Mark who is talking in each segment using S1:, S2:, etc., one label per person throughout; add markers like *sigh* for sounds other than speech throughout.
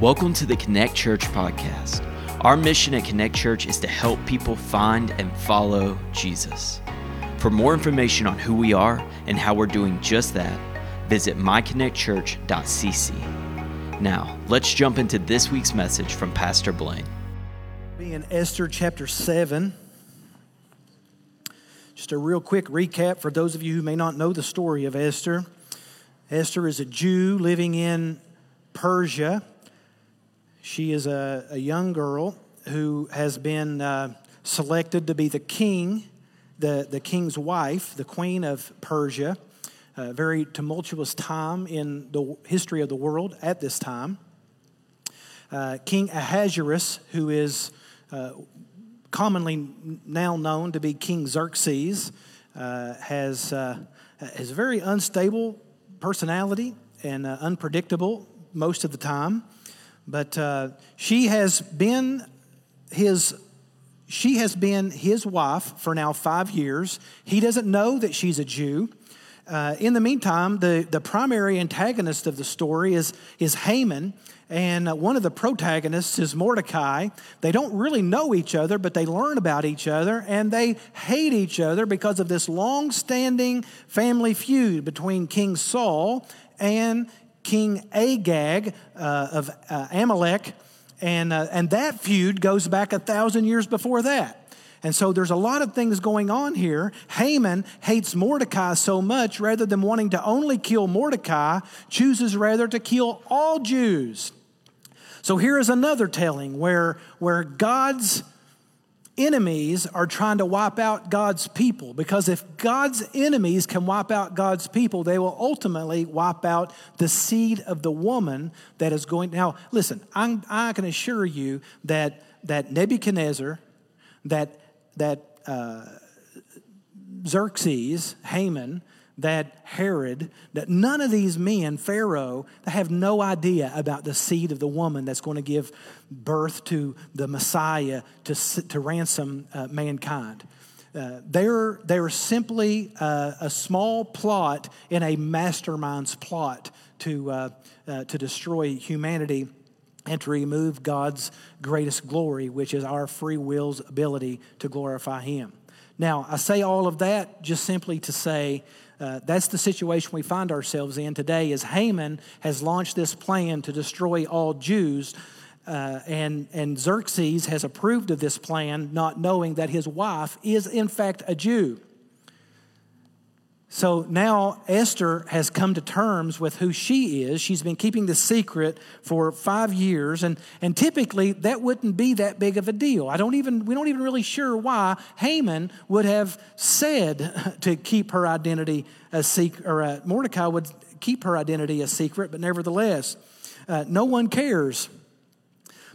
S1: Welcome to the Connect Church podcast. Our mission at Connect Church is to help people find and follow Jesus. For more information on who we are and how we're doing just that, visit myconnectchurch.cc. Now, let's jump into this week's message from Pastor Blaine.
S2: Be in Esther chapter 7. Just a real quick recap for those of you who may not know the story of Esther. Esther is a Jew living in Persia she is a, a young girl who has been uh, selected to be the king, the, the king's wife, the queen of Persia. A very tumultuous time in the history of the world at this time. Uh, king Ahasuerus, who is uh, commonly now known to be King Xerxes, uh, has, uh, has a very unstable personality and uh, unpredictable most of the time. But uh, she has been his she has been his wife for now five years. He doesn't know that she's a Jew. Uh, in the meantime, the, the primary antagonist of the story is, is Haman, and one of the protagonists is Mordecai. They don't really know each other, but they learn about each other, and they hate each other because of this long standing family feud between King Saul and King Agag uh, of uh, Amalek, and, uh, and that feud goes back a thousand years before that. And so there's a lot of things going on here. Haman hates Mordecai so much, rather than wanting to only kill Mordecai, chooses rather to kill all Jews. So here is another telling where, where God's enemies are trying to wipe out God's people. Because if God's enemies can wipe out God's people, they will ultimately wipe out the seed of the woman that is going. Now, listen, I'm, i can assure you that, that Nebuchadnezzar, that, that uh, Xerxes, Haman, that Herod, that none of these men, Pharaoh, they have no idea about the seed of the woman that's going to give birth to the Messiah to, to ransom uh, mankind. Uh, they're, they're simply uh, a small plot in a mastermind's plot to, uh, uh, to destroy humanity and to remove God's greatest glory, which is our free will's ability to glorify Him. Now, I say all of that just simply to say uh, that's the situation we find ourselves in today is haman has launched this plan to destroy all jews uh, and, and xerxes has approved of this plan not knowing that his wife is in fact a jew so now Esther has come to terms with who she is. She's been keeping the secret for five years, and, and typically that wouldn't be that big of a deal. I don't even we don't even really sure why Haman would have said *laughs* to keep her identity a secret, or uh, Mordecai would keep her identity a secret, but nevertheless, uh, no one cares.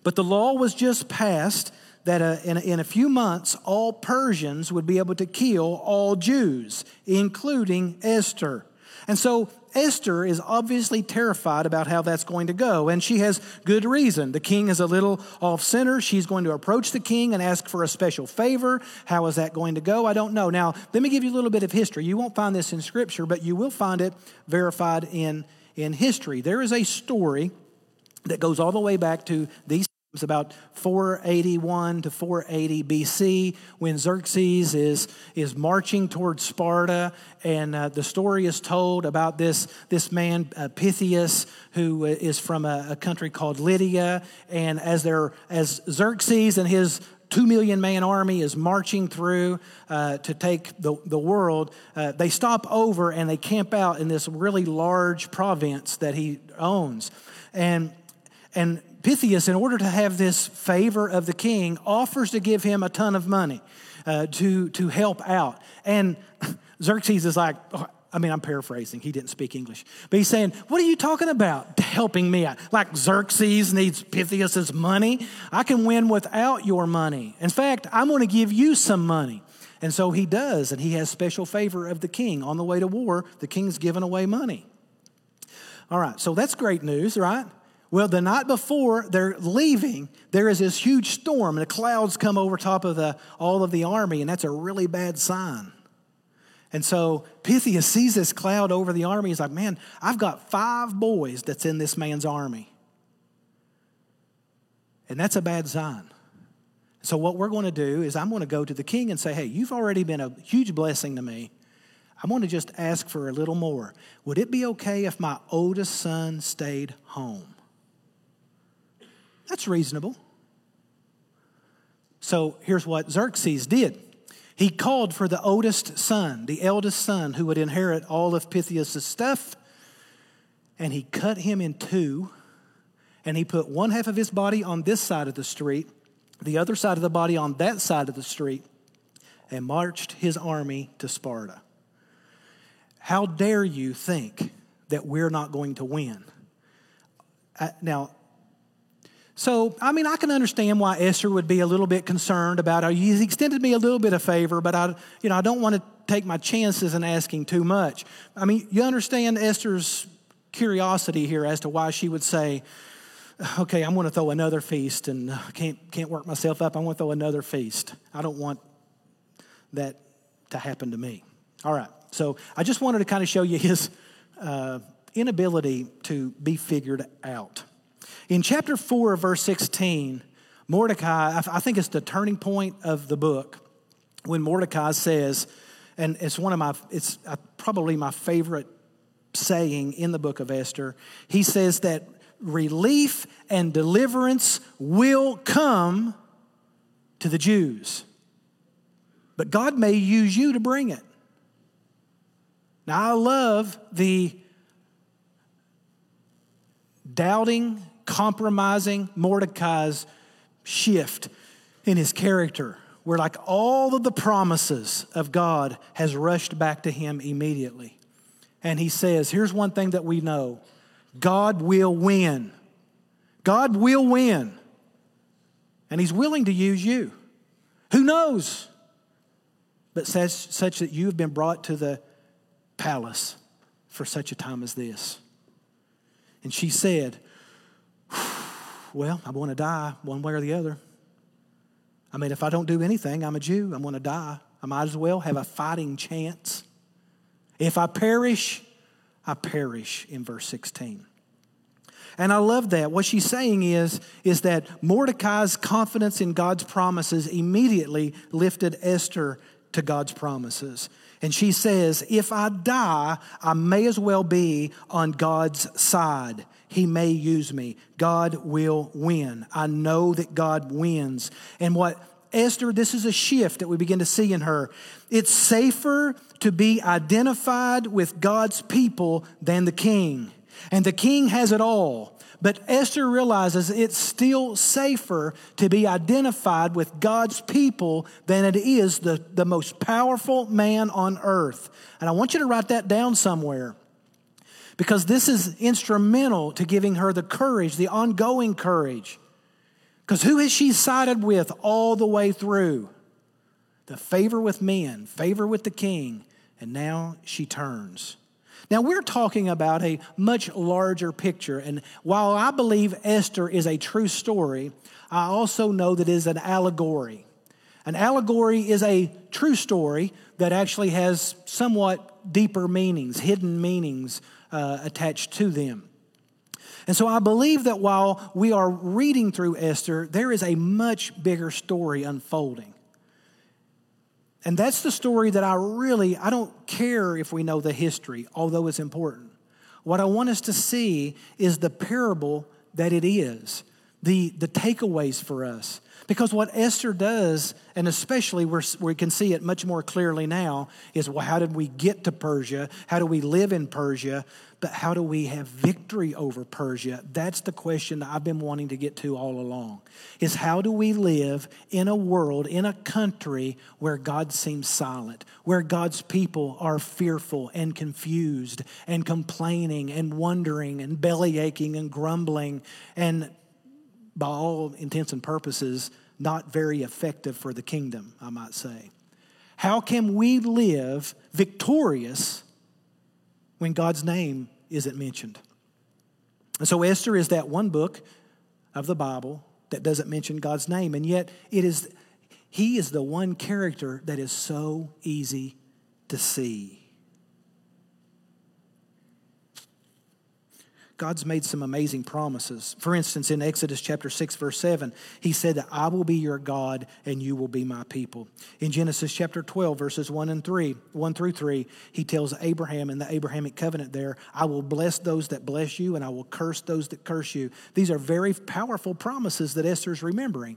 S2: But the law was just passed that uh, in, a, in a few months, all Persians would be able to kill all Jews, including Esther. And so Esther is obviously terrified about how that's going to go, and she has good reason. The king is a little off center. She's going to approach the king and ask for a special favor. How is that going to go? I don't know. Now, let me give you a little bit of history. You won't find this in scripture, but you will find it verified in, in history. There is a story that goes all the way back to these it's about 481 to 480 BC when Xerxes is, is marching towards Sparta. And uh, the story is told about this, this man, uh, Pythias, who uh, from a, a, country called Lydia. And as, they're, as Xerxes and his two million man army is marching through uh, to take the, the world, uh, they stop over and they camp out in this really large province that he owns. And, and Pythias, in order to have this favor of the king, offers to give him a ton of money uh, to, to help out. And *laughs* Xerxes is like, oh, I mean, I'm paraphrasing. He didn't speak English. But he's saying, What are you talking about? *laughs* Helping me out. Like Xerxes needs Pythias's money. I can win without your money. In fact, I'm going to give you some money. And so he does, and he has special favor of the king. On the way to war, the king's giving away money. All right, so that's great news, right? Well, the night before they're leaving, there is this huge storm, and the clouds come over top of the, all of the army, and that's a really bad sign. And so Pythias sees this cloud over the army. He's like, Man, I've got five boys that's in this man's army. And that's a bad sign. So, what we're going to do is, I'm going to go to the king and say, Hey, you've already been a huge blessing to me. I'm going to just ask for a little more. Would it be okay if my oldest son stayed home? That's reasonable. So, here's what Xerxes did he called for the oldest son, the eldest son, who would inherit all of Pythias' stuff, and he cut him in two, and he put one half of his body on this side of the street the other side of the body on that side of the street and marched his army to Sparta. How dare you think that we're not going to win? Uh, now, so, I mean, I can understand why Esther would be a little bit concerned about it. He's extended me a little bit of favor, but I, you know, I don't want to take my chances in asking too much. I mean, you understand Esther's curiosity here as to why she would say, okay, I'm going to throw another feast and I can't, can't work myself up. I'm going to throw another feast. I don't want that to happen to me. All right. So I just wanted to kind of show you his uh, inability to be figured out. In chapter 4, verse 16, Mordecai, I think it's the turning point of the book when Mordecai says, and it's one of my, it's uh, probably my favorite saying in the book of Esther. He says that relief and deliverance will come to the Jews. But God may use you to bring it. Now, I love the doubting, compromising Mordecai's shift in his character, where, like all of the promises of God, has rushed back to him immediately. And he says, Here's one thing that we know God will win. God will win. And He's willing to use you. Who knows? But such, such that you have been brought to the palace for such a time as this. And she said, Well, I want to die one way or the other. I mean, if I don't do anything, I'm a Jew. I'm going to die. I might as well have a fighting chance. If I perish, I perish in verse 16. And I love that. What she's saying is, is that Mordecai's confidence in God's promises immediately lifted Esther to God's promises. And she says, If I die, I may as well be on God's side. He may use me. God will win. I know that God wins. And what Esther, this is a shift that we begin to see in her. It's safer to be identified with God's people than the king. And the king has it all. But Esther realizes it's still safer to be identified with God's people than it is the, the most powerful man on earth. And I want you to write that down somewhere because this is instrumental to giving her the courage, the ongoing courage. Because who has she sided with all the way through? The favor with men, favor with the king, and now she turns. Now, we're talking about a much larger picture, and while I believe Esther is a true story, I also know that it is an allegory. An allegory is a true story that actually has somewhat deeper meanings, hidden meanings uh, attached to them. And so I believe that while we are reading through Esther, there is a much bigger story unfolding. And that's the story that I really, I don't care if we know the history, although it's important. What I want us to see is the parable that it is, the, the takeaways for us. Because what Esther does, and especially we can see it much more clearly now, is well, how did we get to Persia? How do we live in Persia? But how do we have victory over Persia? That's the question that I've been wanting to get to all along. Is how do we live in a world, in a country where God seems silent, where God's people are fearful and confused and complaining and wondering and belly aching and grumbling and by all intents and purposes, not very effective for the kingdom, I might say. How can we live victorious when God's name isn't mentioned? And so Esther is that one book of the Bible that doesn't mention God's name, and yet it is he is the one character that is so easy to see. God's made some amazing promises. For instance, in Exodus chapter 6, verse 7, he said that I will be your God and you will be my people. In Genesis chapter 12, verses 1 and 3, 1 through 3, he tells Abraham in the Abrahamic covenant there, I will bless those that bless you and I will curse those that curse you. These are very powerful promises that Esther's remembering.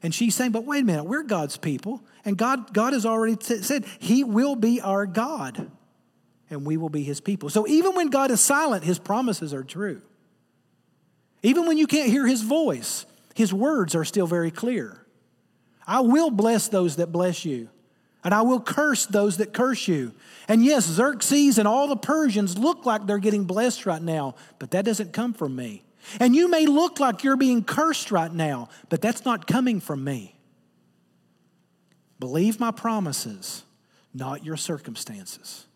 S2: And she's saying, but wait a minute, we're God's people. And God, God has already t- said he will be our God and we will be his people. So even when God is silent, his promises are true. Even when you can't hear his voice, his words are still very clear. I will bless those that bless you, and I will curse those that curse you. And yes, Xerxes and all the Persians look like they're getting blessed right now, but that doesn't come from me. And you may look like you're being cursed right now, but that's not coming from me. Believe my promises, not your circumstances.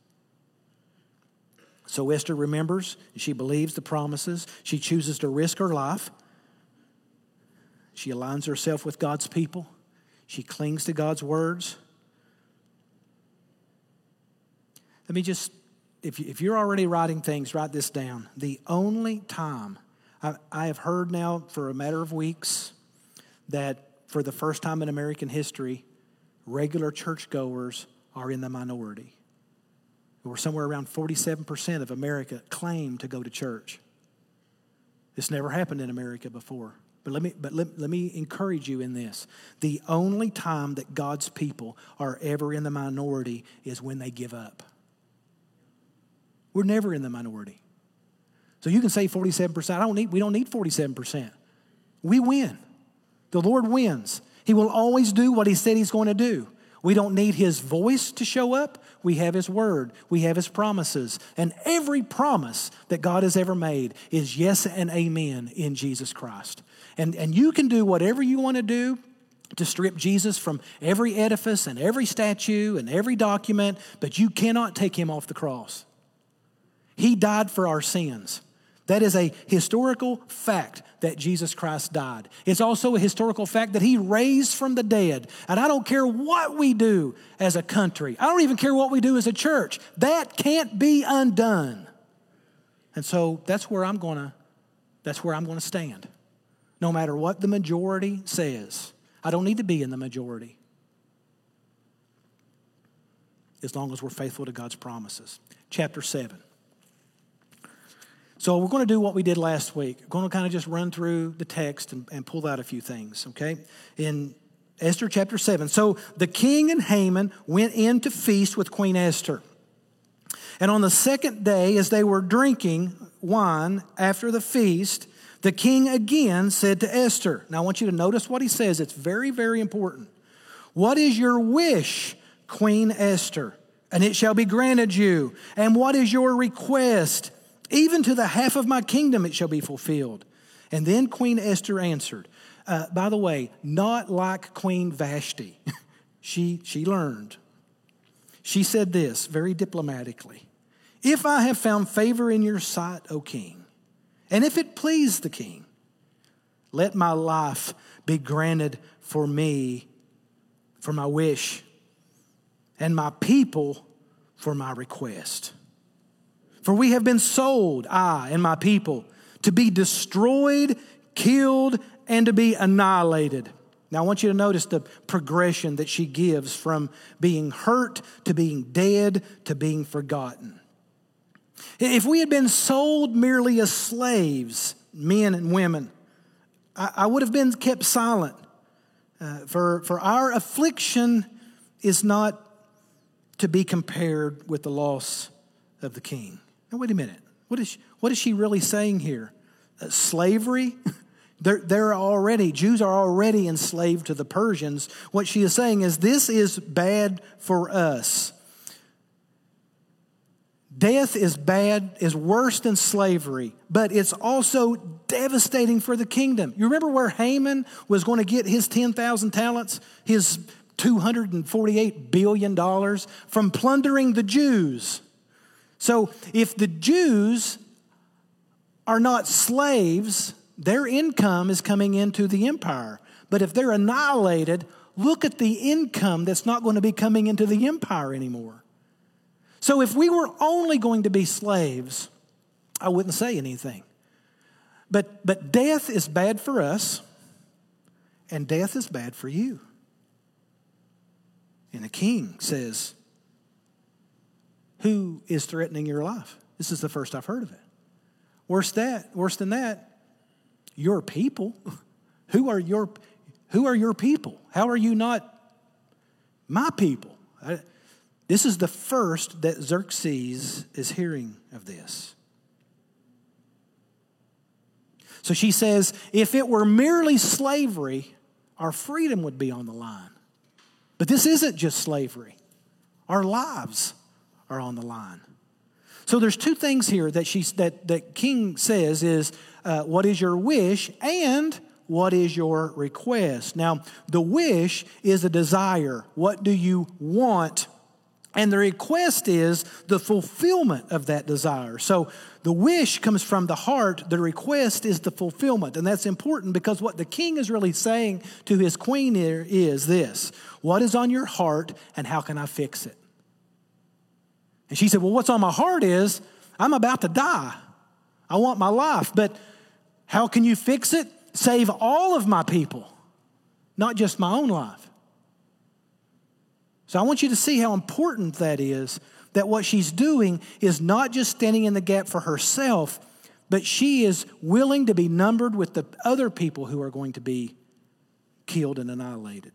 S2: So Esther remembers, she believes the promises, she chooses to risk her life. She aligns herself with God's people, she clings to God's words. Let me just, if, if you're already writing things, write this down. The only time I, I have heard now for a matter of weeks that for the first time in American history, regular churchgoers are in the minority where somewhere around 47% of America claim to go to church. This never happened in America before. But let me, but let, let me encourage you in this. The only time that God's people are ever in the minority is when they give up. We're never in the minority. So you can say 47%. I don't need, we don't need 47%. We win. The Lord wins. He will always do what He said He's going to do. We don't need his voice to show up. We have his word. We have his promises. And every promise that God has ever made is yes and amen in Jesus Christ. And, and you can do whatever you want to do to strip Jesus from every edifice and every statue and every document, but you cannot take him off the cross. He died for our sins. That is a historical fact that Jesus Christ died. It's also a historical fact that he raised from the dead. And I don't care what we do as a country, I don't even care what we do as a church. That can't be undone. And so that's where I'm going to that's where I'm going to stand. No matter what the majority says. I don't need to be in the majority. As long as we're faithful to God's promises. Chapter 7. So we're going to do what we did last week. We're going to kind of just run through the text and, and pull out a few things, okay? In Esther chapter 7. So the king and Haman went in to feast with Queen Esther. And on the second day, as they were drinking wine after the feast, the king again said to Esther, Now I want you to notice what he says. It's very, very important. What is your wish, Queen Esther? And it shall be granted you. And what is your request? Even to the half of my kingdom it shall be fulfilled. And then Queen Esther answered, uh, by the way, not like Queen Vashti. *laughs* she, she learned. She said this very diplomatically If I have found favor in your sight, O king, and if it please the king, let my life be granted for me, for my wish, and my people for my request. For we have been sold, I and my people, to be destroyed, killed, and to be annihilated. Now, I want you to notice the progression that she gives from being hurt to being dead to being forgotten. If we had been sold merely as slaves, men and women, I, would have been kept silent. Uh, for, for our affliction is not to be compared with the loss of the king. Now, wait a minute. What is, what is she really saying here? Uh, slavery? *laughs* They're, they're already, Jews are already enslaved to the Persians. What she is saying is this is bad for us. Death is bad, is worse than slavery, but it's also devastating for the kingdom. You remember where Haman was going to get his 10,000 talents, his $248 billion from plundering the Jews? So if the Jews are not slaves, their income is coming into the empire. But if they're annihilated, look at the income that's not going to be coming into the empire anymore. So if we were only going to be slaves, I wouldn't say anything. But, but death is bad for us, and death is bad for you. And the king says, Who is threatening your life? This is the first I've heard of it. Worse that, worse than that, your people. *laughs* Who are your who are your people? How are you not my people? I, this is the first that Xerxes is hearing of this. So she says, if it were merely slavery, our freedom would be on the line. But this isn't just slavery, our lives are on the line. So there's two things here that, she's, that, that King says is uh, what is your wish and what is your request. Now, the wish is a desire. What do you want? And the request is the fulfillment of that desire. So the wish comes from the heart, the request is the fulfillment. And that's important because what the king is really saying to his queen here is this What is on your heart and how can I fix it? And she said, Well, what's on my heart is I'm about to die. I want my life. But how can you fix it? Save all of my people, not just my own life. So I want you to see how important that is that what she's doing is not just standing in the gap for herself, but she is willing to be numbered with the other people who are going to be killed and annihilated.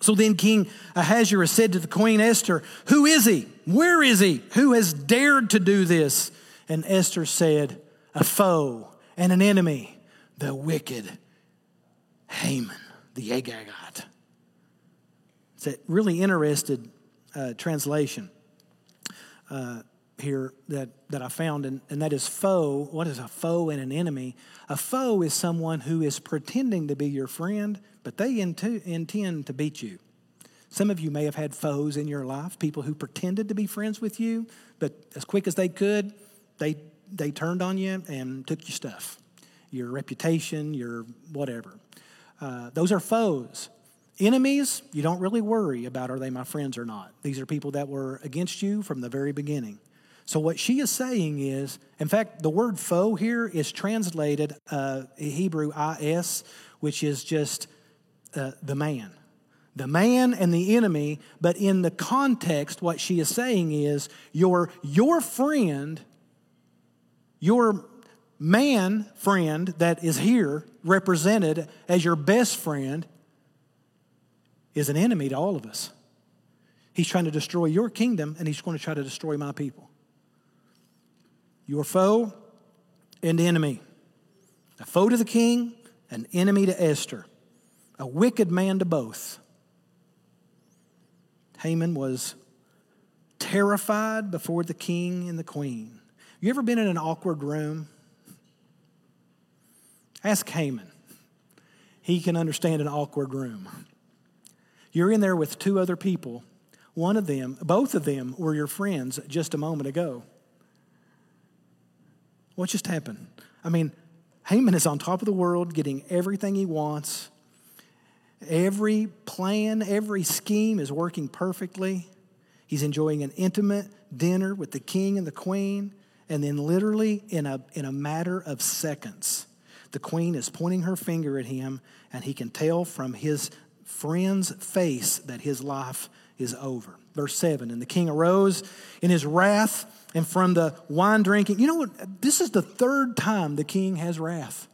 S2: So then King Ahasuerus said to the queen Esther, Who is he? Where is he? Who has dared to do this? And Esther said, A foe and an enemy, the wicked Haman, the Agagite. It's a really interested uh, translation uh, here that, that I found, and, and that is foe. What is a foe and an enemy? A foe is someone who is pretending to be your friend, but they into, intend to beat you. Some of you may have had foes in your life, people who pretended to be friends with you, but as quick as they could, they, they turned on you and took your stuff, your reputation, your whatever. Uh, those are foes. Enemies, you don't really worry about are they my friends or not. These are people that were against you from the very beginning. So, what she is saying is, in fact, the word foe here is translated uh, Hebrew is, which is just uh, the man. The man and the enemy, but in the context, what she is saying is your, your friend, your man friend that is here represented as your best friend is an enemy to all of us. He's trying to destroy your kingdom and he's going to try to destroy my people. Your foe and enemy. A foe to the king, an enemy to Esther, a wicked man to both. Haman was terrified before the king and the queen. You ever been in an awkward room? Ask Haman. He can understand an awkward room. You're in there with two other people. One of them, both of them were your friends just a moment ago. What just happened? I mean, Haman is on top of the world, getting everything he wants. Every plan, every scheme is working perfectly. He's enjoying an intimate dinner with the king and the queen. And then, literally, in a, in a matter of seconds, the queen is pointing her finger at him, and he can tell from his friend's face that his life is over. Verse 7 And the king arose in his wrath and from the wine drinking. You know what? This is the third time the king has wrath.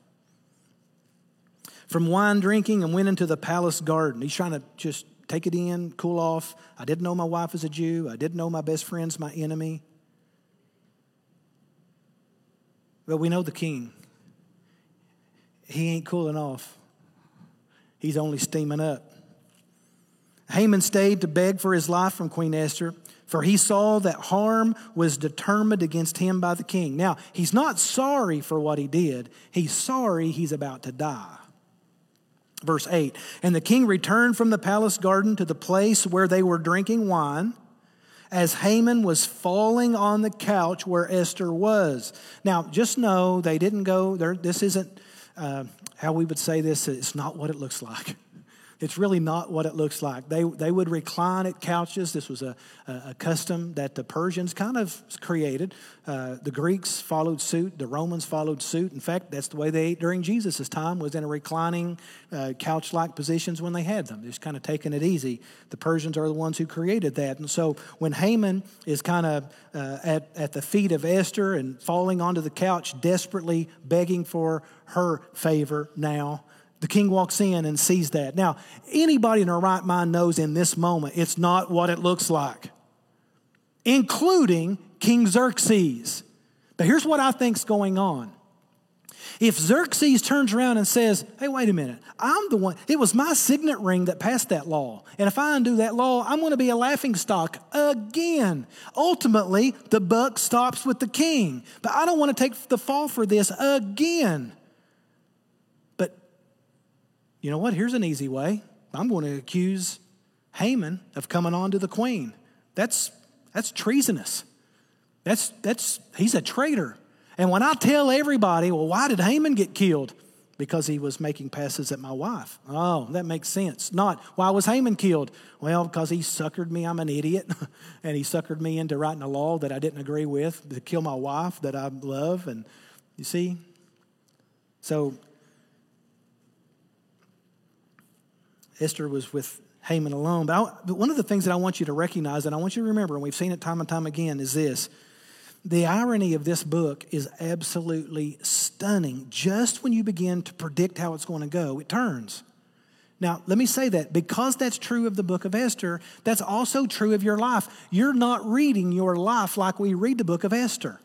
S2: From wine drinking and went into the palace garden. He's trying to just take it in, cool off. I didn't know my wife was a Jew. I didn't know my best friend's my enemy. But we know the king. He ain't cooling off he's only steaming up. Haman stayed to beg for his life from Queen Esther, for he saw that harm was determined against him by the king. Now, he's not sorry for what he did, he's sorry he's about to die. Verse 8 And the king returned from the palace garden to the place where they were drinking wine as Haman was falling on the couch where Esther was. Now, just know they didn't go there. This isn't uh, how we would say this. It's not what it looks like. It's really not what it looks like. They, they would recline at couches. This was a, a, custom that the Persians kind of created. Uh, the Greeks followed suit. The Romans followed suit. In fact, that's the way they ate during Jesus' time was in a reclining uh, couch-like positions when they had them. Just kind of taking it easy. The Persians are the ones who created that. And so when Haman is kind of uh, at, at the feet of Esther and falling onto the couch, desperately begging for her favor now, the king walks in and sees that. Now, anybody in their right mind knows in this moment it's not what it looks like, including King Xerxes. But here's what I think's going on. If Xerxes turns around and says, Hey, wait a minute, I'm the one, it was my signet ring that passed that law. And if I undo that law, I'm going to be a laughing stock again. Ultimately, the buck stops with the king. But I don't want to take the fall for this again. You know what? Here's an easy way. I'm going to accuse Haman of coming on to the queen. That's, that's treasonous. That's, that's, he's a traitor. And when I tell everybody, well, why did Haman get killed? Because he was making passes at my wife. Oh, that makes sense. Not, why was Haman killed? Well, because he suckered me. I'm an idiot. *laughs* and he suckered me into writing a law that I didn't agree with to kill my wife that I love. And you see? So Esther was with Haman alone. But, I, but, one of the things that I want you to recognize, and I want you to remember, and we've seen it time and time again, is this. The irony of this book is absolutely stunning. Just when you begin to predict how it's going to go, it turns. Now, let me say that because that's true of the book of Esther, that's also true of your life. You're not reading your life like we read the book of Esther.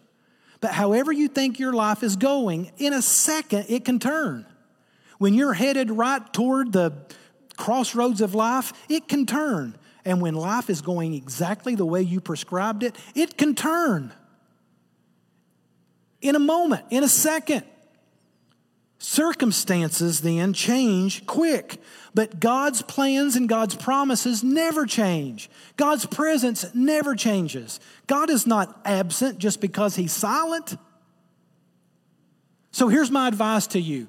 S2: But however you think your life is going, in a second, it can turn. When you're headed right toward the crossroads of life, it can turn. And when life is going exactly the way you prescribed it, it can turn. In a moment, in a second. Circumstances then change quick, but God's plans and God's promises never change. God's presence never changes. God is not absent just because He's silent. So here's my advice to you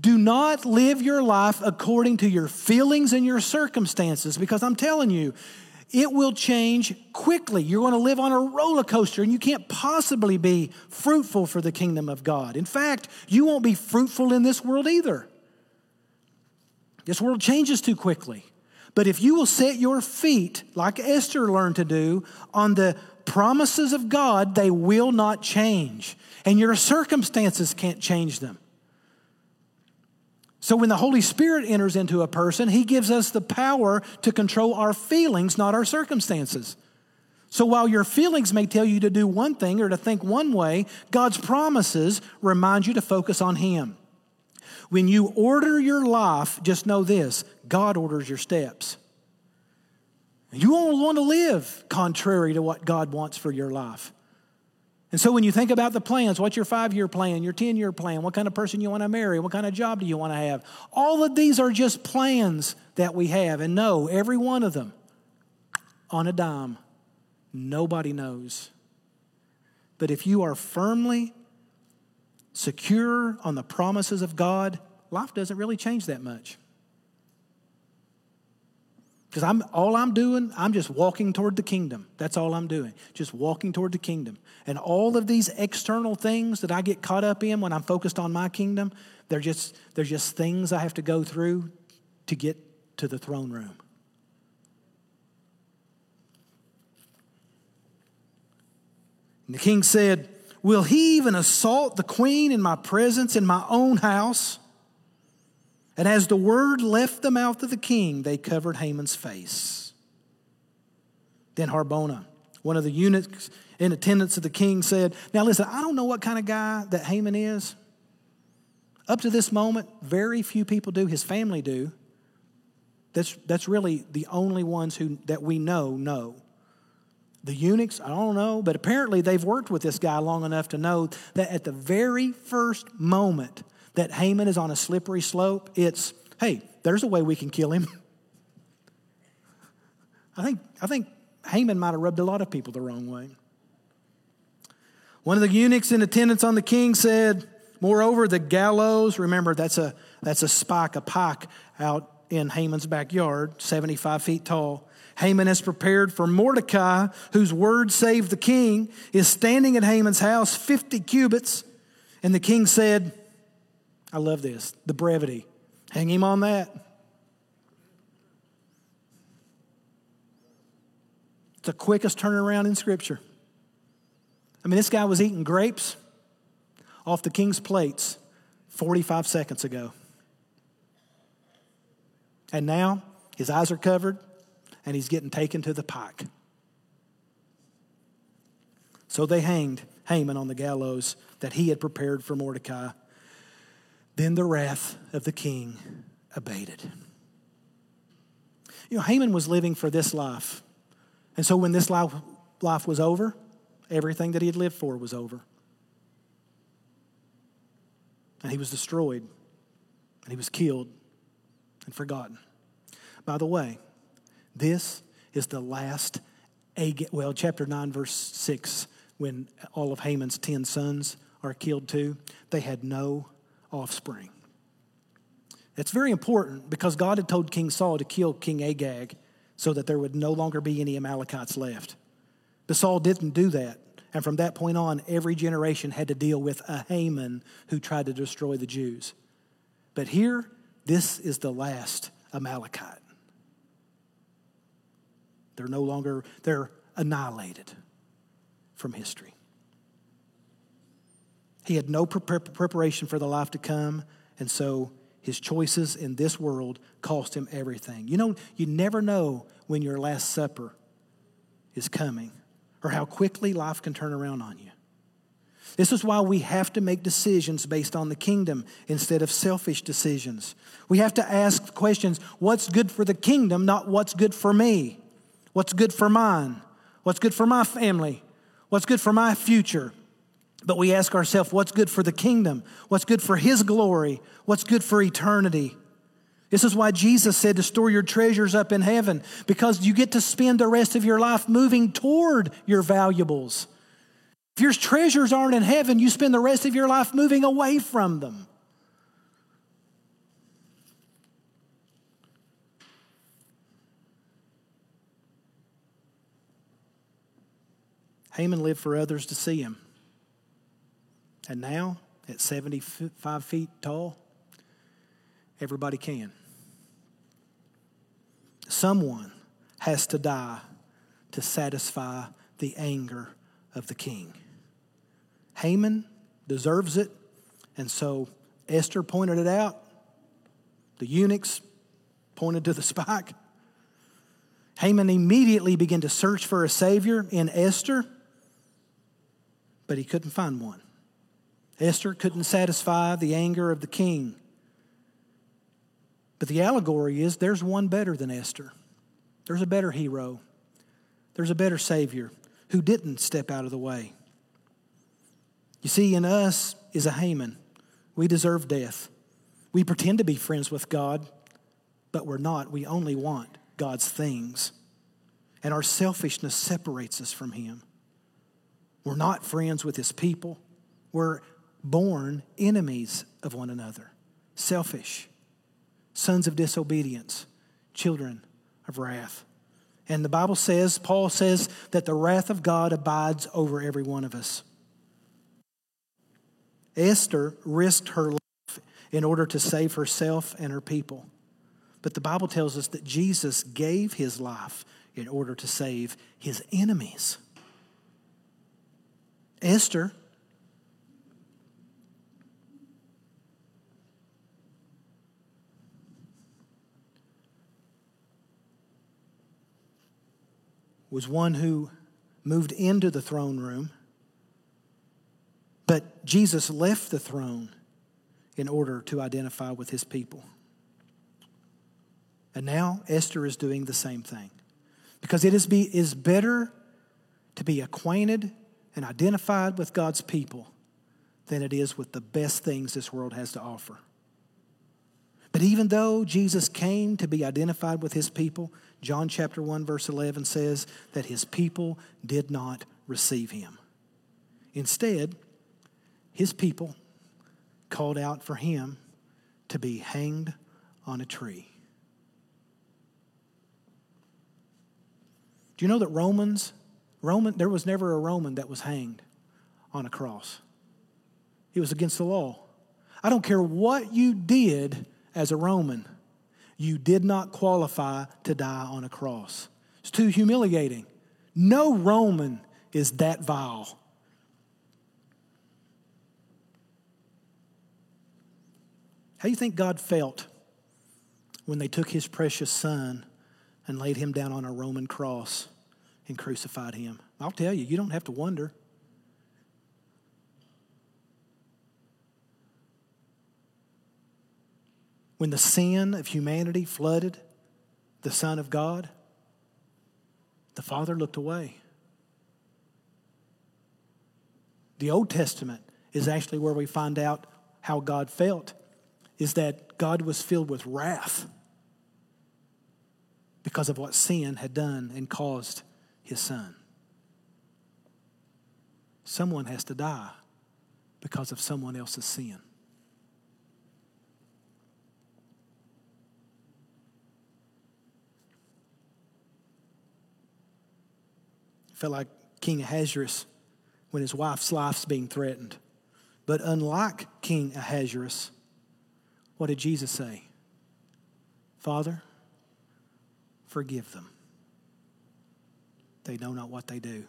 S2: do not live your life according to your feelings and your circumstances because I'm telling you, it will change quickly. You're going to live on a roller coaster and you can't possibly be fruitful for the kingdom of God. In fact, you won't be fruitful in this world either. This world changes too quickly. But if you will set your feet, like Esther learned to do, on the promises of God, they will not change. And your circumstances can't change them. So when the Holy Spirit enters into a person, he gives us the power to control our feelings, not our circumstances. So while your feelings may tell you to do one thing or to think one way, God's promises remind you to focus on Him. When you order your life, just know this God orders your steps. You won't want to live contrary to what God wants for your life. And so when you think about the plans, what's your five year plan, your 10 year plan, what kind of person you want to marry, what kind of job do you want to have? All of these are just plans that we have. And no, every one of them on a dime. Nobody knows. But if you are firmly secure on the promises of God, life doesn't really change that much. Because I'm all I'm doing, I'm just walking toward the kingdom. That's all I'm doing. Just walking toward the kingdom. And all of these external things that I get caught up in when I'm focused on my kingdom, they're just they're just things I have to go through to get to the throne room. And the king said, Will he even assault the queen in my presence in my own house? And as the word left the mouth of the king, they covered Haman's face. Then Harbona, one of the eunuchs in attendance of the king, said, Now listen, I don't know what kind of guy that Haman is. Up to this moment, very few people do. His family do. That's, that's really the only ones who, that we know know. The eunuchs, I don't know, but apparently they've worked with this guy long enough to know that at the very first moment that Haman is on a slippery slope, it's, hey, there's a way we can kill him. *laughs* I think, I think Haman might have rubbed a lot of people the wrong way. One of the eunuchs in attendance on the king said, Moreover, the gallows, remember that's a, that's a spike, a pike out in Haman's backyard, 75 feet tall. Haman has prepared for Mordecai, whose word saved the king, is standing at Haman's house, 50 cubits. And the king said, I love this, the brevity. Hang him on that. It's the quickest turnaround in Scripture. I mean, this guy was eating grapes off the king's plates 45 seconds ago. And now his eyes are covered and he's getting taken to the pike. So they hanged Haman on the gallows that he had prepared for Mordecai. Then the wrath of the king abated. You know, Haman was living for this life. And so when this life, life was over, everything that he had lived for was over. And he was destroyed, and he was killed and forgotten. By the way, this is the last, Agag well, chapter 9, verse 6, when all of Haman's 10 sons are killed too, they had no offspring. It's very important because God had told King Saul to kill King Agag so that there would no longer be any Amalekites left. But Saul didn't do that. And from that point on, every generation had to deal with a Haman who tried to destroy the Jews. But here, this is the last Amalekite. They're no longer, they're annihilated from history. He had no preparation for the life to come, and so his choices in this world cost him everything. You know, you never know when your last supper is coming or how quickly life can turn around on you. This is why we have to make decisions based on the kingdom instead of selfish decisions. We have to ask questions what's good for the kingdom, not what's good for me? What's good for mine? What's good for my family? What's good for my future? But we ask ourselves, what's good for the kingdom? What's good for His glory? What's good for eternity? This is why Jesus said to store your treasures up in heaven, because you get to spend the rest of your life moving toward your valuables. If your treasures aren't in heaven, you spend the rest of your life moving away from them. Haman lived for others to see him. And now, at 75 feet tall, everybody can. Someone has to die to satisfy the anger of the king. Haman deserves it, and so Esther pointed it out. The eunuchs pointed to the *laughs* spike. Haman immediately began to search for a savior in Esther, but he couldn't find one. Esther couldn't satisfy the anger of the king. But the allegory is there's one better than Esther. There's a better hero. There's a better Savior who didn't step out of the way. You see, in us is a Haman. We deserve death. We pretend to be friends with God, but we're not. We only want God's things. And our selfishness separates us from Him. We're not friends with His people. We're born enemies of one another, selfish, sons of disobedience, children of wrath. And the Bible says, Paul says, that the wrath of God abides over every one of us. Esther risked her life in order to save herself and her people. But the Bible tells us that Jesus gave his life in order to save his enemies. Esther was one who moved into the throne room, but Jesus left the throne in order to identify with his people. And now Esther is doing the same thing. Because it is, be, is better to be acquainted and identified with God's people than it is with the best things this world has to offer. But even though Jesus came to be identified with his people, John chapter 1 verse 11 says that his people did not receive him. Instead, his people called out for him to be hanged on a tree. Do you know that Romans Roman there was never a Roman that was hanged on a cross. It was against the law. I don't care what you did as a Roman you did not qualify to die on a cross. It's too humiliating. No Roman is that vile. How do you think God felt when they took his precious son and laid him down on a Roman cross and crucified him? I'll tell you, you don't have to wonder. When the sin of humanity flooded the Son of God, the Father looked away. The Old Testament is actually where we find out how God felt is that God was filled with wrath because of what sin had done and caused his son. Someone has to die because of someone else's sin. Felt like King Ahasuerus when his wife's life's being threatened. But unlike King Ahasuerus, what did Jesus say? Father, forgive them. They know not what they do.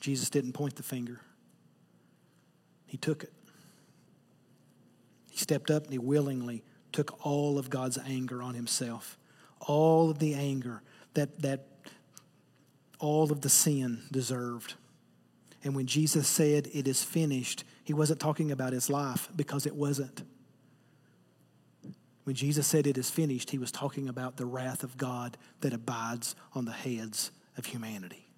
S2: Jesus didn't point the finger, he took it. He stepped up and he willingly took all of God's anger on himself. All of the anger that, that all of the sin deserved. And when Jesus said, It is finished, he wasn't talking about his life because it wasn't. When Jesus said, It is finished, he was talking about the wrath of God that abides on the heads of humanity.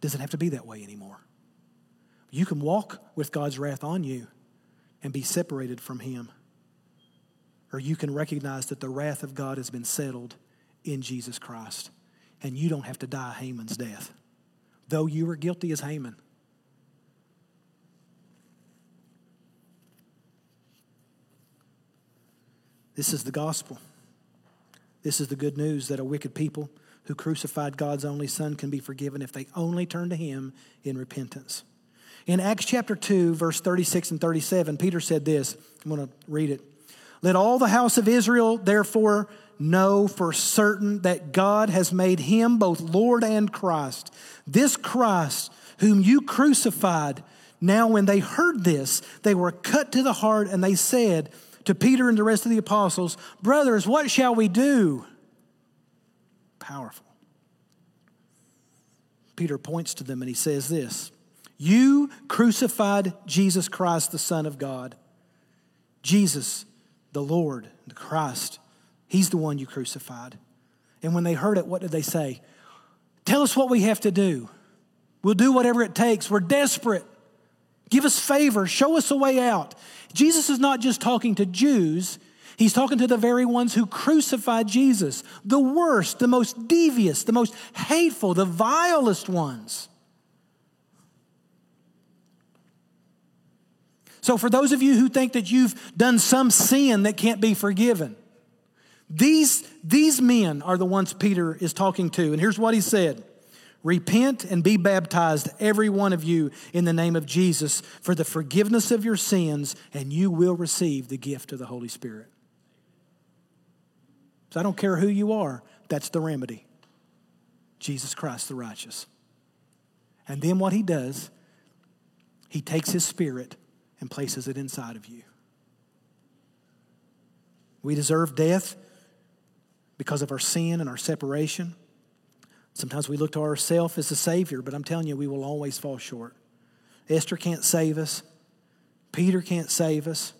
S2: Doesn't have to be that way anymore. You can walk with God's wrath on you and be separated from him. Or you can recognize that the wrath of God has been settled in Jesus Christ. And you don't have to die Haman's death though you were guilty as Haman. This is the gospel. This is the good news that a wicked people who crucified God's only Son can be forgiven if they only turn to Him in repentance. In Acts chapter 2, verse 36 and 37, Peter said this. I'm going to read it. Let all the house of Israel, therefore, know for certain that God has made him both Lord and Christ. This Christ, whom you crucified, now when they heard this, they were cut to the heart and they said to Peter and the rest of the apostles, Brothers, what shall we do? Powerful. Peter points to them and he says this You crucified Jesus Christ, the Son of God. Jesus, the Lord, the Christ, He's the one you crucified. And when they heard it, what did they say? Tell us what we have to do. We'll do whatever it takes. We're desperate. Give us favor. Show us a way out. Jesus is not just talking to Jews, he's talking to the very ones who crucified Jesus the worst, the most devious, the most hateful, the vilest ones. So, for those of you who think that you've done some sin that can't be forgiven, these, these men are the ones Peter is talking to. And here's what he said Repent and be baptized, every one of you, in the name of Jesus for the forgiveness of your sins, and you will receive the gift of the Holy Spirit. So I don't care who you are, that's the remedy Jesus Christ the righteous. And then what he does, he takes his spirit and places it inside of you. We deserve death because of our sin and our separation. Sometimes we look to ourselves as a Savior, but I'm telling you, we will always fall short. Esther can't save us, Peter can't save us,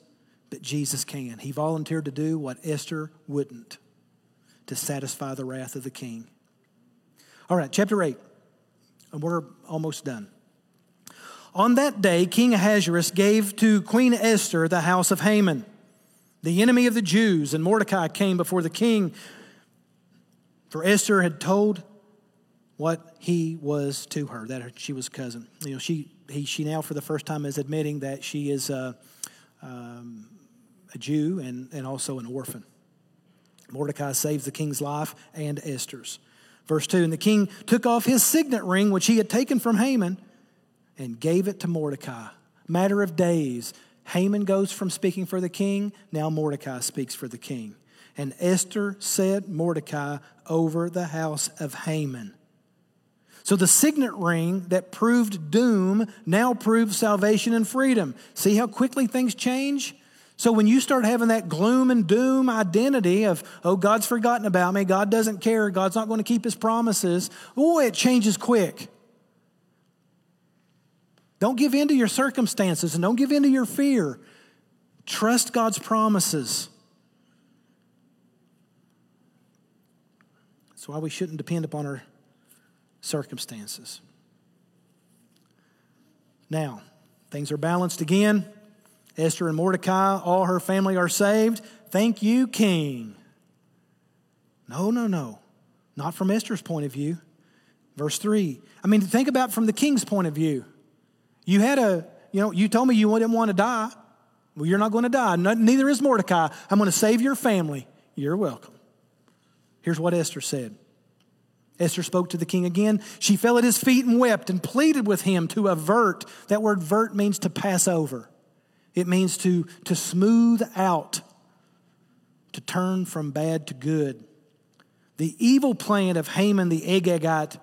S2: but Jesus can. He volunteered to do what Esther wouldn't to satisfy the wrath of the king. All right, chapter 8, and we're almost done. On that day, King Ahasuerus gave to Queen Esther the house of Haman, the enemy of the Jews, and Mordecai came before the king for Esther had told what he was to her, that she was cousin. You know, she, he, she now for the first time is admitting that she is a, um, a Jew and, and also an orphan. Mordecai saves the king's life and Esther's. Verse 2 And the king took off his signet ring, which he had taken from Haman, and gave it to Mordecai. Matter of days, Haman goes from speaking for the king, now Mordecai speaks for the king. And Esther set Mordecai over the house of Haman. So the signet ring that proved doom now proves salvation and freedom. See how quickly things change? So when you start having that gloom and doom identity of, oh, God's forgotten about me, God doesn't care, God's not going to keep his promises, oh, it changes quick. Don't give in to your circumstances and don't give in to your fear. Trust God's promises. That's why we shouldn't depend upon our circumstances. Now, things are balanced again. Esther and Mordecai, all her family are saved. Thank you, King. No, no, no. Not from Esther's point of view. Verse 3. I mean, think about from the king's point of view. You had a, you know, you told me you didn't want to die. Well, you're not going to die. Neither is Mordecai. I'm going to save your family. You're welcome. Here's what Esther said Esther spoke to the king again. She fell at his feet and wept and pleaded with him to avert. That word vert means to pass over, it means to, to smooth out, to turn from bad to good. The evil plan of Haman the Agagite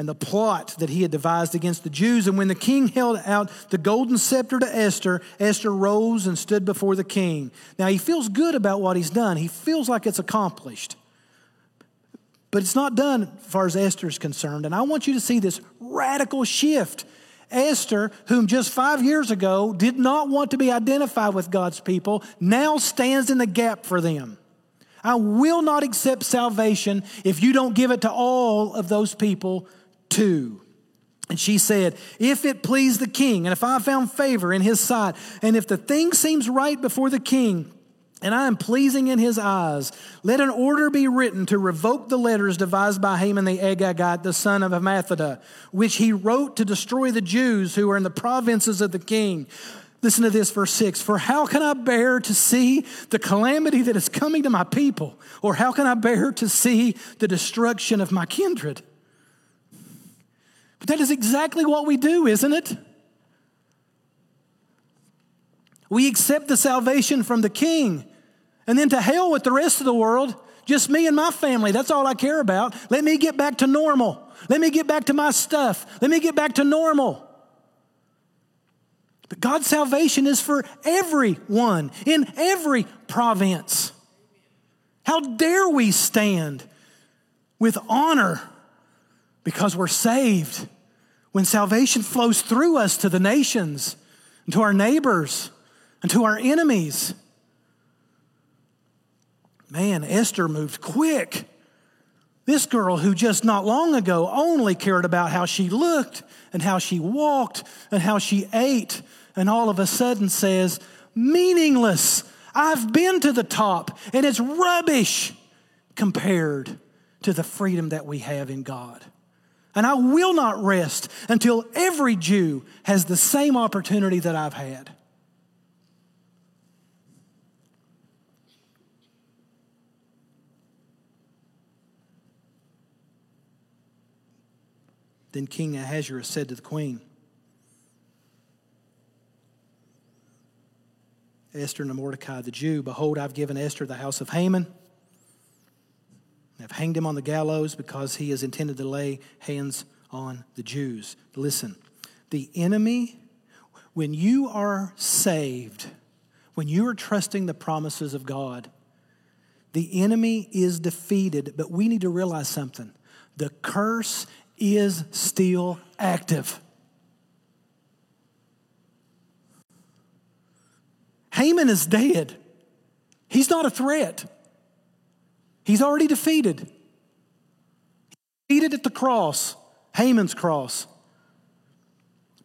S2: and the plot that he had devised against the Jews. And when the king held out the golden scepter to Esther, Esther rose and stood before the king. Now he feels good about what he's done, he feels like it's accomplished. But it's not done as far as Esther is concerned. And I want you to see this radical shift. Esther, whom just five years ago did not want to be identified with God's people, now stands in the gap for them. I will not accept salvation if you don't give it to all of those people too. And she said, If it please the king, and if I found favor in his sight, and if the thing seems right before the king, and I am pleasing in his eyes. Let an order be written to revoke the letters devised by Haman the Agagite, the son of Hammedatha, which he wrote to destroy the Jews who are in the provinces of the king. Listen to this, verse 6. For how can I bear to see the calamity that is coming to my people? Or how can I bear to see the destruction of my kindred? But that is exactly what we do, isn't it? We accept the salvation from the king. And then to hell with the rest of the world, just me and my family. That's all I care about. Let me get back to normal. Let me get back to my stuff. Let me get back to normal. But God's salvation is for everyone in every province. How dare we stand with honor because we're saved when salvation flows through us to the nations and to our neighbors and to our enemies? Man, Esther moved quick. This girl who just not long ago only cared about how she looked and how she walked and how she ate, and all of a sudden says, Meaningless. I've been to the top, and it's rubbish compared to the freedom that we have in God. And I will not rest until every Jew has the same opportunity that I've had. Then King Ahasuerus said to the queen, Esther and Mordecai the Jew, Behold, I've given Esther the house of Haman. I've hanged him on the gallows because he has intended to lay hands on the Jews. Listen, the enemy, when you are saved, when you are trusting the promises of God, the enemy is defeated, but we need to realize something. The curse is still active. Haman is dead. He's not a threat. He's already defeated. Defeated at the cross, Haman's cross.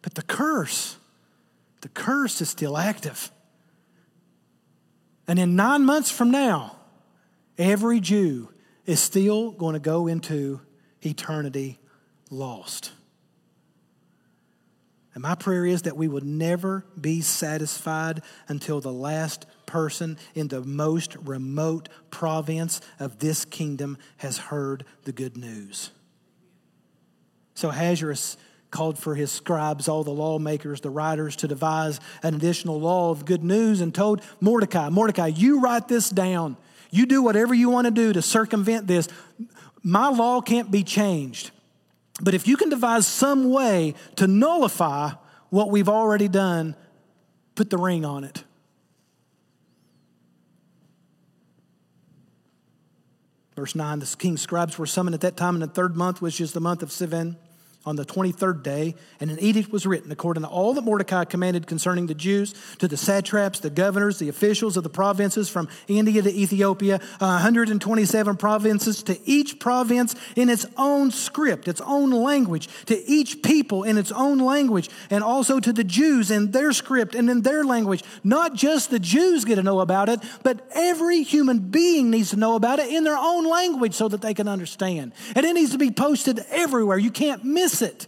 S2: But the curse, the curse is still active. And in nine months from now, every Jew is still going to go into eternity lost. And my prayer is that we will never be satisfied until the last person in the most remote province of this kingdom has heard the good news. So Ahasuerus called for his scribes, all the lawmakers, the writers, to devise an additional law of good news and told Mordecai, Mordecai, you write this down. You do whatever you want to do to circumvent this. My law can't be changed. But if you can devise some way to nullify what we've already done, put the ring on it. Verse 9 the king's scribes were summoned at that time in the third month, which is the month of Sivan on the 23rd day, and an edict was written according to all that Mordecai commanded concerning the Jews to the satraps, the governors, the officials of the provinces from India to Ethiopia, 127 provinces, to each province in its own script, its own language, to each people in its own language, and also to the Jews in their script and in their language. Not just the Jews get to know about it, but every human being needs to know about it in their own language so that they can understand. And it needs to be posted everywhere. You can't miss it.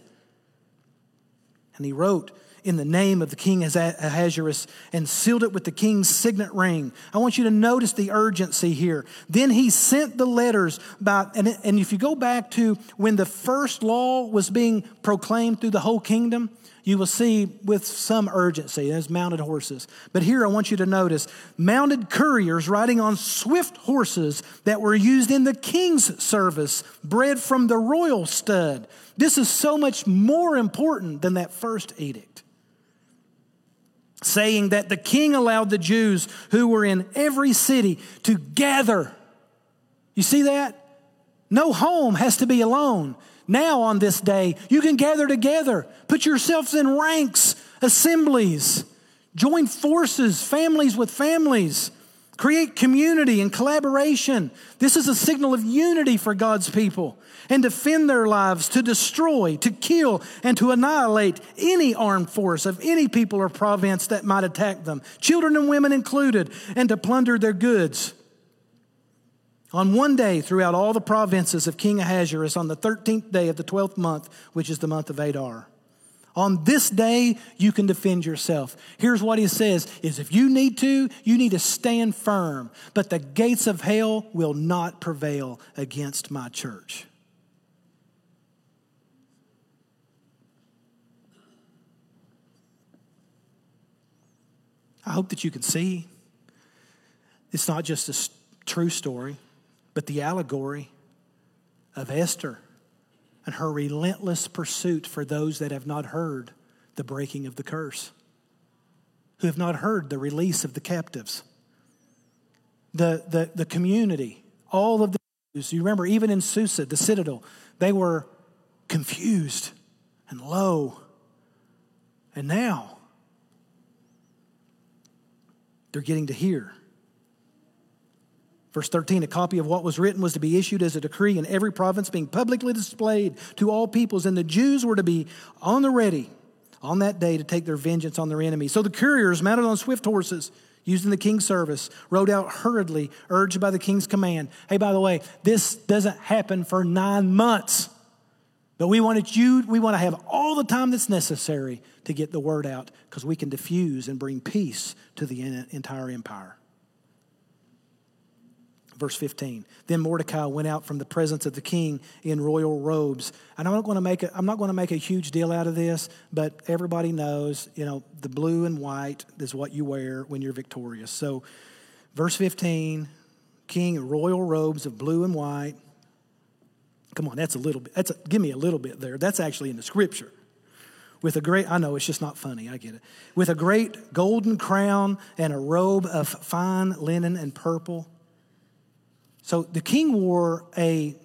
S2: And he wrote in the name of the king Ahasuerus and sealed it with the king's signet ring. I want you to notice the urgency here. Then he sent the letters by, and, and if you go back to when the first law was being proclaimed through the whole kingdom, you will see with some urgency as mounted horses. But here I want you to notice mounted couriers riding on swift horses that were used in the king's service, bred from the royal stud. This is so much more important than that first edict. Saying that the king allowed the Jews who were in every city to gather. You see that? No home has to be alone. Now, on this day, you can gather together, put yourselves in ranks, assemblies, join forces, families with families, create community and collaboration. This is a signal of unity for God's people and defend their lives to destroy, to kill, and to annihilate any armed force of any people or province that might attack them, children and women included, and to plunder their goods. On one day throughout all the provinces of King Ahasuerus, on the 13th day of the 12th month, which is the month of Adar. On this day, you can defend yourself. Here's what he says is if you need to, you need to stand firm, but the gates of hell will not prevail against my church. I hope that you can see it's not just a true story but the allegory of Esther and her relentless pursuit for those that have not heard the breaking of the curse, who have not heard the release of the captives, the, the, the community, all of the Jews. You remember, even in Susa, the citadel, they were confused and low. And now, they're getting to hear Verse 13, a copy of what was written was to be issued as a decree in every province, being publicly displayed to all peoples, and the Jews were to be on the ready on that day to take their vengeance on their enemies. So the couriers, mounted on swift horses, used in the king's service, rode out hurriedly, urged by the king's command. Hey, by the way, this doesn't happen for nine months. But we wanted you, we want to have all the time that's necessary to get the word out because we can diffuse and bring peace to the entire empire. Verse 15. Then Mordecai went out from the presence of the king in royal robes. And I'm not going to make a, I'm not going to make a huge deal out of this, but everybody knows, you know, the blue and white is what you wear when you're victorious. So, verse 15, king in royal robes of blue and white. Come on, that's a little bit. That's a, give me a little bit there. That's actually in the scripture with a great, I know it's just not funny, I get it, with a great golden crown and a robe of fine linen and purple. So the king wore a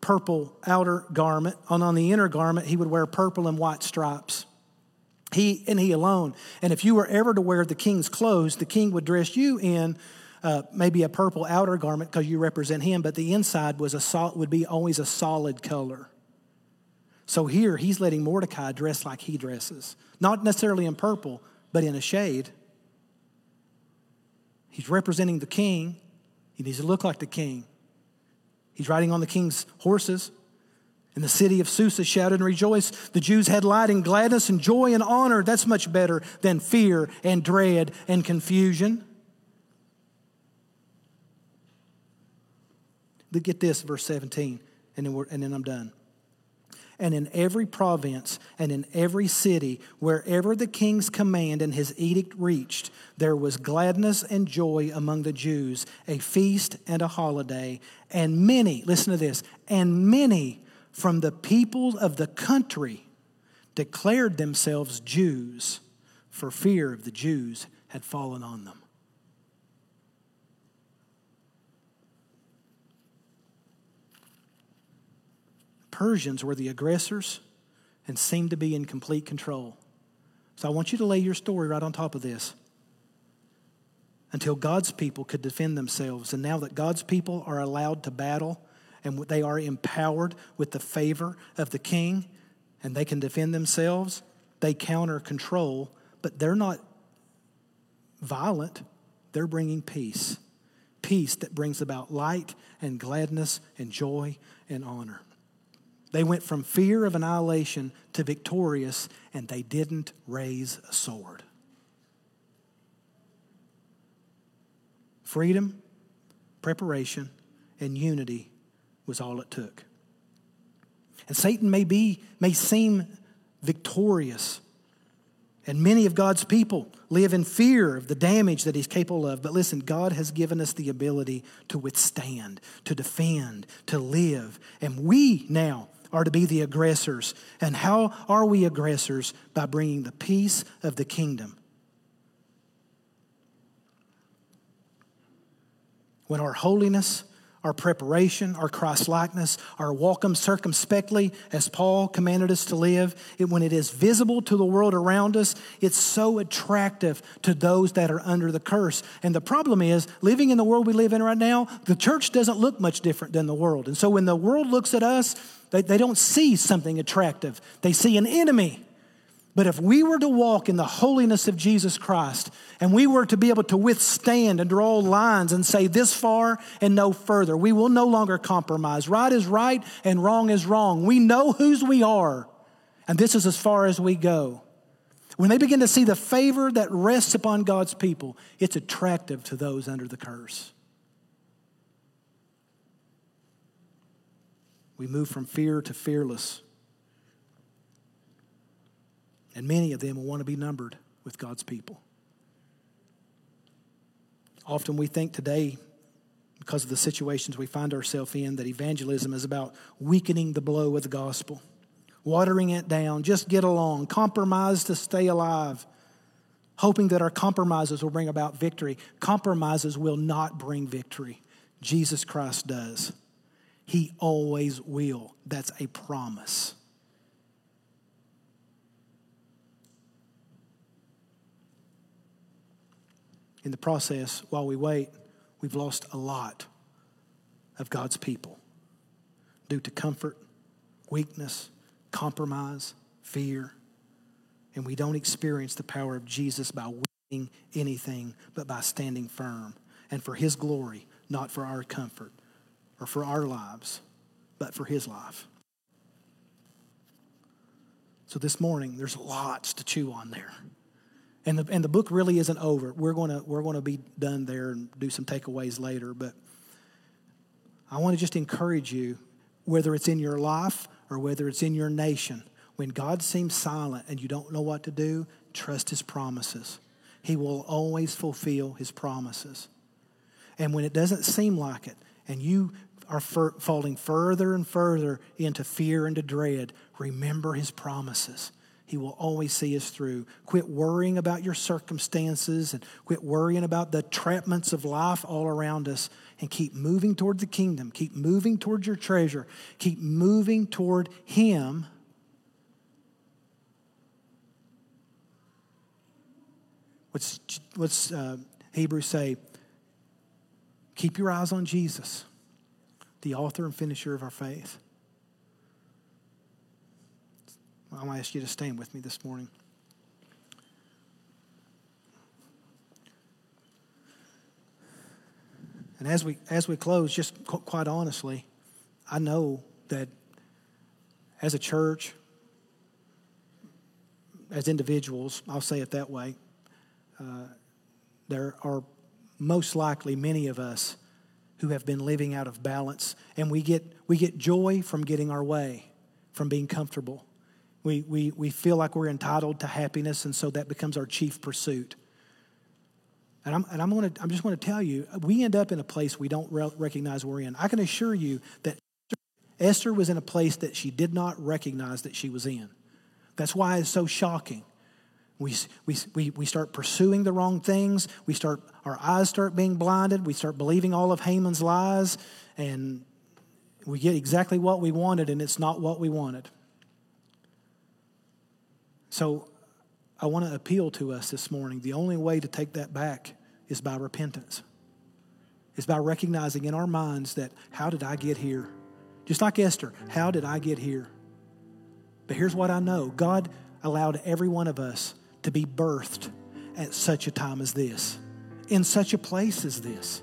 S2: purple outer garment, and on the inner garment, he would wear purple and white stripes. He and he alone. And if you were ever to wear the king's clothes, the king would dress you in uh, maybe a purple outer garment because you represent him, but the inside was a sol- would be always a solid color. So here he's letting Mordecai dress like he dresses, not necessarily in purple, but in a shade. He's representing the king, he needs to look like the king. He's riding on the king's horses. And the city of Susa shouted and rejoiced. The Jews had light and gladness and joy and honor. That's much better than fear and dread and confusion. Look at this, verse 17, and then, and then I'm done. And in every province and in every city, wherever the king's command and his edict reached, there was gladness and joy among the Jews, a feast and a holiday. And many, listen to this, and many from the people of the country declared themselves Jews, for fear of the Jews had fallen on them. Persians were the aggressors and seemed to be in complete control. So I want you to lay your story right on top of this. Until God's people could defend themselves. And now that God's people are allowed to battle and they are empowered with the favor of the king and they can defend themselves, they counter control, but they're not violent. They're bringing peace. Peace that brings about light and gladness and joy and honor. They went from fear of annihilation to victorious, and they didn't raise a sword. Freedom, preparation, and unity was all it took. And Satan may be, may seem victorious. And many of God's people live in fear of the damage that he's capable of. But listen, God has given us the ability to withstand, to defend, to live. And we now are to be the aggressors. And how are we aggressors? By bringing the peace of the kingdom. When our holiness, our preparation, our Christ likeness, our welcome circumspectly, as Paul commanded us to live, it, when it is visible to the world around us, it's so attractive to those that are under the curse. And the problem is, living in the world we live in right now, the church doesn't look much different than the world. And so when the world looks at us, they, they don't see something attractive, they see an enemy. But if we were to walk in the holiness of Jesus Christ and we were to be able to withstand and draw lines and say this far and no further, we will no longer compromise. Right is right and wrong is wrong. We know whose we are, and this is as far as we go. When they begin to see the favor that rests upon God's people, it's attractive to those under the curse. We move from fear to fearless. And many of them will want to be numbered with God's people. Often we think today, because of the situations we find ourselves in, that evangelism is about weakening the blow of the gospel, watering it down, just get along, compromise to stay alive, hoping that our compromises will bring about victory. Compromises will not bring victory, Jesus Christ does. He always will. That's a promise. In the process, while we wait, we've lost a lot of God's people due to comfort, weakness, compromise, fear. And we don't experience the power of Jesus by winning anything, but by standing firm and for His glory, not for our comfort or for our lives, but for his life. So this morning, there's lots to chew on there. And the, and the book really isn't over. We're going to we're to be done there and do some takeaways later. But I want to just encourage you, whether it's in your life or whether it's in your nation, when God seems silent and you don't know what to do, trust his promises. He will always fulfill his promises. And when it doesn't seem like it, and you are falling further and further into fear and to dread, remember his promises. He will always see us through. Quit worrying about your circumstances and quit worrying about the trapments of life all around us and keep moving toward the kingdom. Keep moving toward your treasure. Keep moving toward Him. What's, what's uh, Hebrews say? Keep your eyes on Jesus the author and finisher of our faith. I'm going to ask you to stand with me this morning. And as we, as we close, just quite honestly, I know that as a church, as individuals, I'll say it that way, uh, there are most likely many of us who have been living out of balance, and we get, we get joy from getting our way, from being comfortable. We, we, we feel like we're entitled to happiness, and so that becomes our chief pursuit. And I'm, and I'm, gonna, I'm just going to tell you, we end up in a place we don't re- recognize we're in. I can assure you that Esther was in a place that she did not recognize that she was in. That's why it's so shocking. We, we, we, we start pursuing the wrong things. We start, our eyes start being blinded. We start believing all of Haman's lies, and we get exactly what we wanted, and it's not what we wanted. So I want to appeal to us this morning. The only way to take that back is by repentance. It's by recognizing in our minds that, how did I get here? Just like Esther, how did I get here? But here's what I know God allowed every one of us to be birthed at such a time as this, in such a place as this.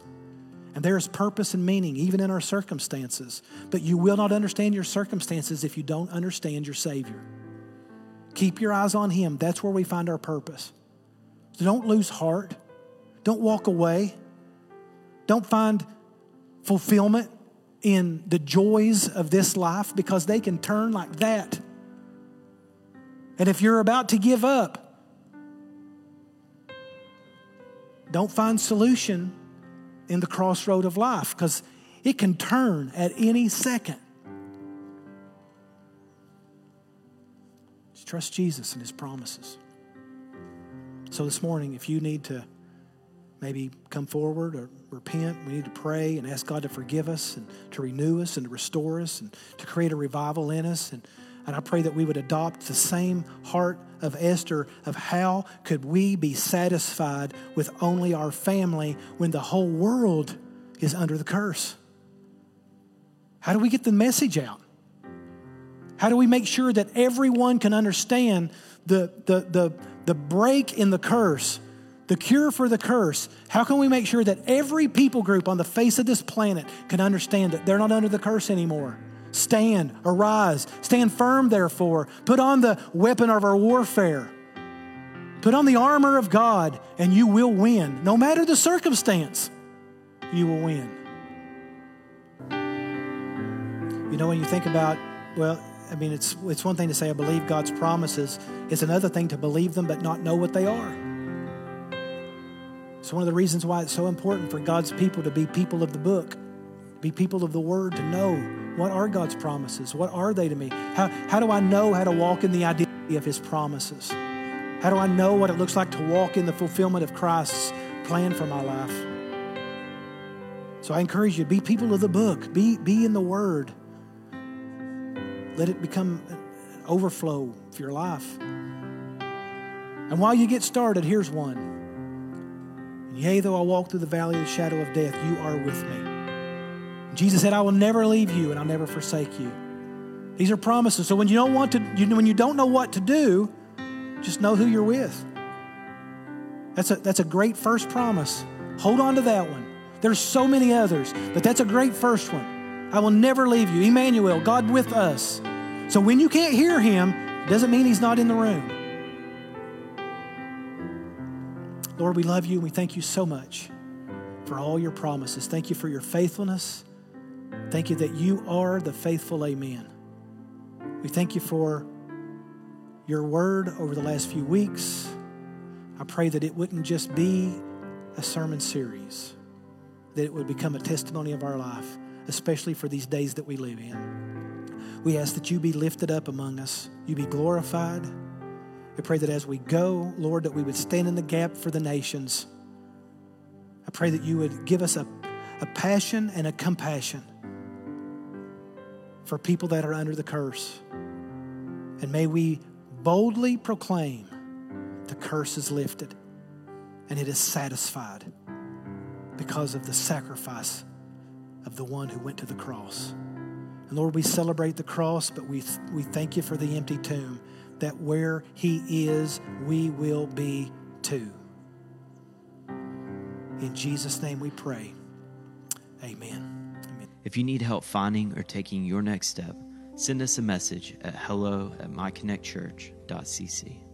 S2: And there is purpose and meaning even in our circumstances. But you will not understand your circumstances if you don't understand your Savior. Keep your eyes on Him. That's where we find our purpose. So don't lose heart. Don't walk away. Don't find fulfillment in the joys of this life because they can turn like that. And if you're about to give up, don't find solution in the crossroad of life because it can turn at any second. Trust Jesus and his promises. So this morning, if you need to maybe come forward or repent, we need to pray and ask God to forgive us and to renew us and to restore us and to create a revival in us. And, and I pray that we would adopt the same heart of Esther of how could we be satisfied with only our family when the whole world is under the curse? How do we get the message out? How do we make sure that everyone can understand the, the, the, the break in the curse, the cure for the curse? How can we make sure that every people group on the face of this planet can understand that they're not under the curse anymore? Stand, arise, stand firm, therefore. Put on the weapon of our warfare. Put on the armor of God, and you will win. No matter the circumstance, you will win. You know, when you think about, well, I mean, it's, it's one thing to say, I believe God's promises. It's another thing to believe them but not know what they are. It's one of the reasons why it's so important for God's people to be people of the book, be people of the word, to know what are God's promises? What are they to me? How, how do I know how to walk in the identity of His promises? How do I know what it looks like to walk in the fulfillment of Christ's plan for my life? So I encourage you be people of the book, be, be in the Word. Let it become an overflow of your life. And while you get started, here's one. Yea, though I walk through the valley of the shadow of death, you are with me. Jesus said, I will never leave you and I'll never forsake you. These are promises. So when you don't want to, you, when you don't know what to do, just know who you're with. That's a, that's a great first promise. Hold on to that one. There's so many others, but that's a great first one. I will never leave you. Emmanuel, God with us. So when you can't hear him, doesn't mean he's not in the room. Lord, we love you and we thank you so much for all your promises. Thank you for your faithfulness. Thank you that you are the faithful Amen. We thank you for your word over the last few weeks. I pray that it wouldn't just be a sermon series, that it would become a testimony of our life, especially for these days that we live in. We ask that you be lifted up among us, you be glorified. I pray that as we go, Lord, that we would stand in the gap for the nations. I pray that you would give us a, a passion and a compassion for people that are under the curse. And may we boldly proclaim the curse is lifted and it is satisfied because of the sacrifice of the one who went to the cross. And Lord, we celebrate the cross, but we, we thank you for the empty tomb, that where he is, we will be too. In Jesus' name we pray. Amen.
S1: If you need help finding or taking your next step, send us a message at hello at myconnectchurch.cc.